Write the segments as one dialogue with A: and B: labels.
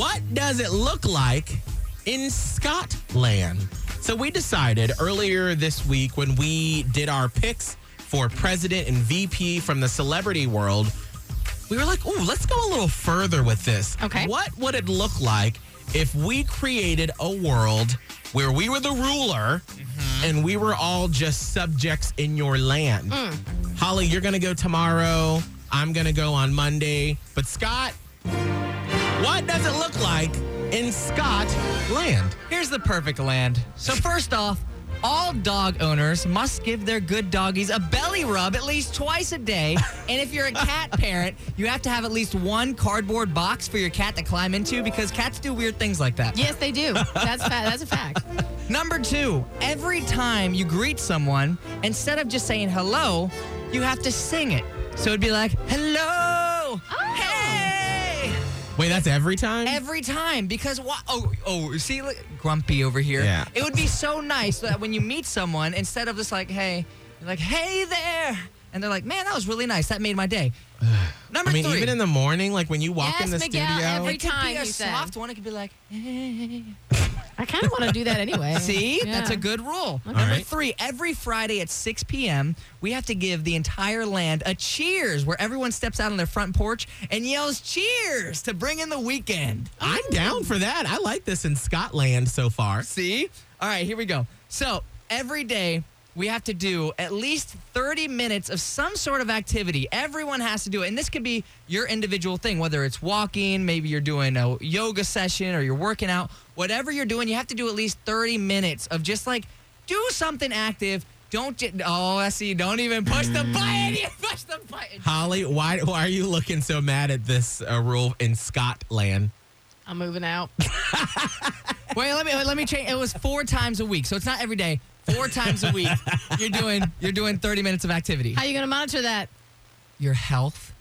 A: What does it look like in Scotland? So we decided earlier this week when we did our picks for president and VP from the celebrity world, we were like, "Ooh, let's go a little further with this."
B: Okay.
A: What would it look like if we created a world where we were the ruler mm-hmm. and we were all just subjects in your land? Mm. Holly, you're going to go tomorrow. I'm going to go on Monday. But Scott, what does it look like in Scotland?
C: Here's the perfect land. So first off, all dog owners must give their good doggies a belly rub at least twice a day. And if you're a cat parent, you have to have at least one cardboard box for your cat to climb into because cats do weird things like that.
B: Yes, they do. That's fa- that's a fact.
C: Number two, every time you greet someone, instead of just saying hello, you have to sing it. So it'd be like, hello.
A: Wait, that's every time?
C: Every time, because what? Oh, oh, see, look, grumpy over here.
A: Yeah.
C: It would be so nice that when you meet someone, instead of just like, hey, you're like, hey there, and they're like, man, that was really nice. That made my day. Number
A: I mean,
C: three.
A: even in the morning, like when you walk
B: Yes,
A: in the
B: Miguel,
A: studio.
B: every
C: it could
B: time
C: be a
B: you said.
C: soft one. It could be like, hey.
B: I kind of want to do that anyway.
C: See,
B: Yeah.
C: that's a good rule.
A: All
C: Number
A: right.
C: three, every Friday at 6 p.m., we have to give the entire land a cheers where everyone steps out on their front porch and yells cheers to bring in the weekend.
A: I'm down for that. I like this in Scotland so far.
C: See? All right, here we go. So every day we have to do at least 30 minutes of some sort of activity. Everyone has to do it. And this could be your individual thing, whether it's walking, maybe you're doing a yoga session or you're working out. Whatever you're doing, you have to do at least 30 minutes of just like do something active. Don't just, oh, I see. Don't even push the button. You push the button.
A: Holly, why, why are you looking so mad at this uh, rule in Scotland?
B: I'm moving out.
C: Wait, let me let me change. It was four times a week, so it's not every day. Four times a week, you're doing you're doing 30 minutes of activity.
B: How are you going to monitor that?
C: Your health.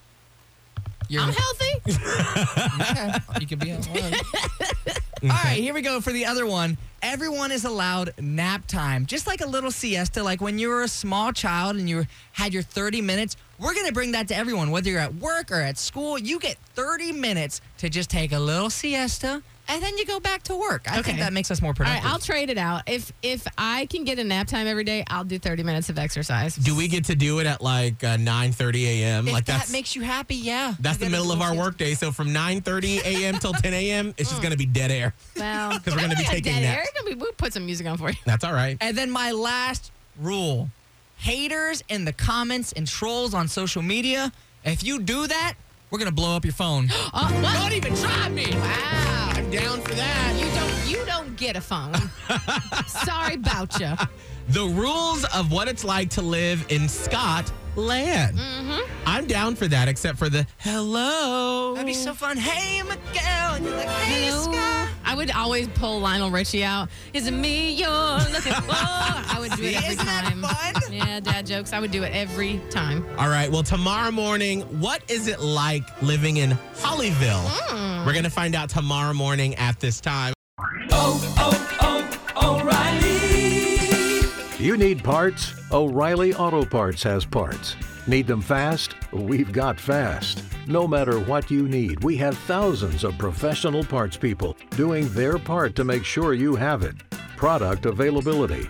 C: Your
B: I'm healthy.
C: Okay, you can be at one. All right, here we go for the other one. Everyone is allowed nap time, just like a little siesta. Like when you were a small child and you had your 30 minutes, we're gonna bring that to everyone. Whether you're at work or at school, you get 30 minutes to just take a little siesta, and then you go back to work. I think that makes us more
B: All
C: productive.
B: right, I'll trade it out. If if I can get a nap time every day, I'll do 30 minutes of exercise.
A: Do we get to do it at like uh, 9.30 a.m.?
C: if
A: like
C: that
A: that's
C: makes you happy, yeah.
A: that's
C: You
A: the
C: get a
A: middle of
C: little
A: our
C: siesta.
A: workday. So from 9.30 a.m. till 10 a.m., it's
C: Mm.
A: just going to be dead air.
B: Well,
A: 'Cause we're gonna be taking
B: dead
A: naps.
B: air. We'll we'll put some music on for you.
A: That's all right.
C: And then my last rule haters in the comments and trolls on social media, if you do that, we're going to blow up your phone.
B: Oh, what?
C: Don't even try me.
B: Wow.
A: I'm down for that.
B: You don't you don't get a phone. Sorry about you.
A: The rules of what it's like to live in Scotland.
B: Mm-hmm.
A: I'm down for that, except for the hello.
C: That'd be so fun. Hey, Miguel. And you're like, hey, Scott.
B: I would always pull Lionel Richie out. Is it me you're looking for? I
C: fun?
B: Dad jokes. I would do it every time.
A: All right. Well, tomorrow morning, what is it like living in Hollyville?
B: Hmm.
A: We're going to find out tomorrow morning at this time.
D: Oh, oh, oh, O'Reilly.
E: You need parts? O'Reilly Auto Parts has parts. Need them fast? We've got fast. No matter what you need, we have thousands of professional parts people doing their part to make sure you have it. Product availability.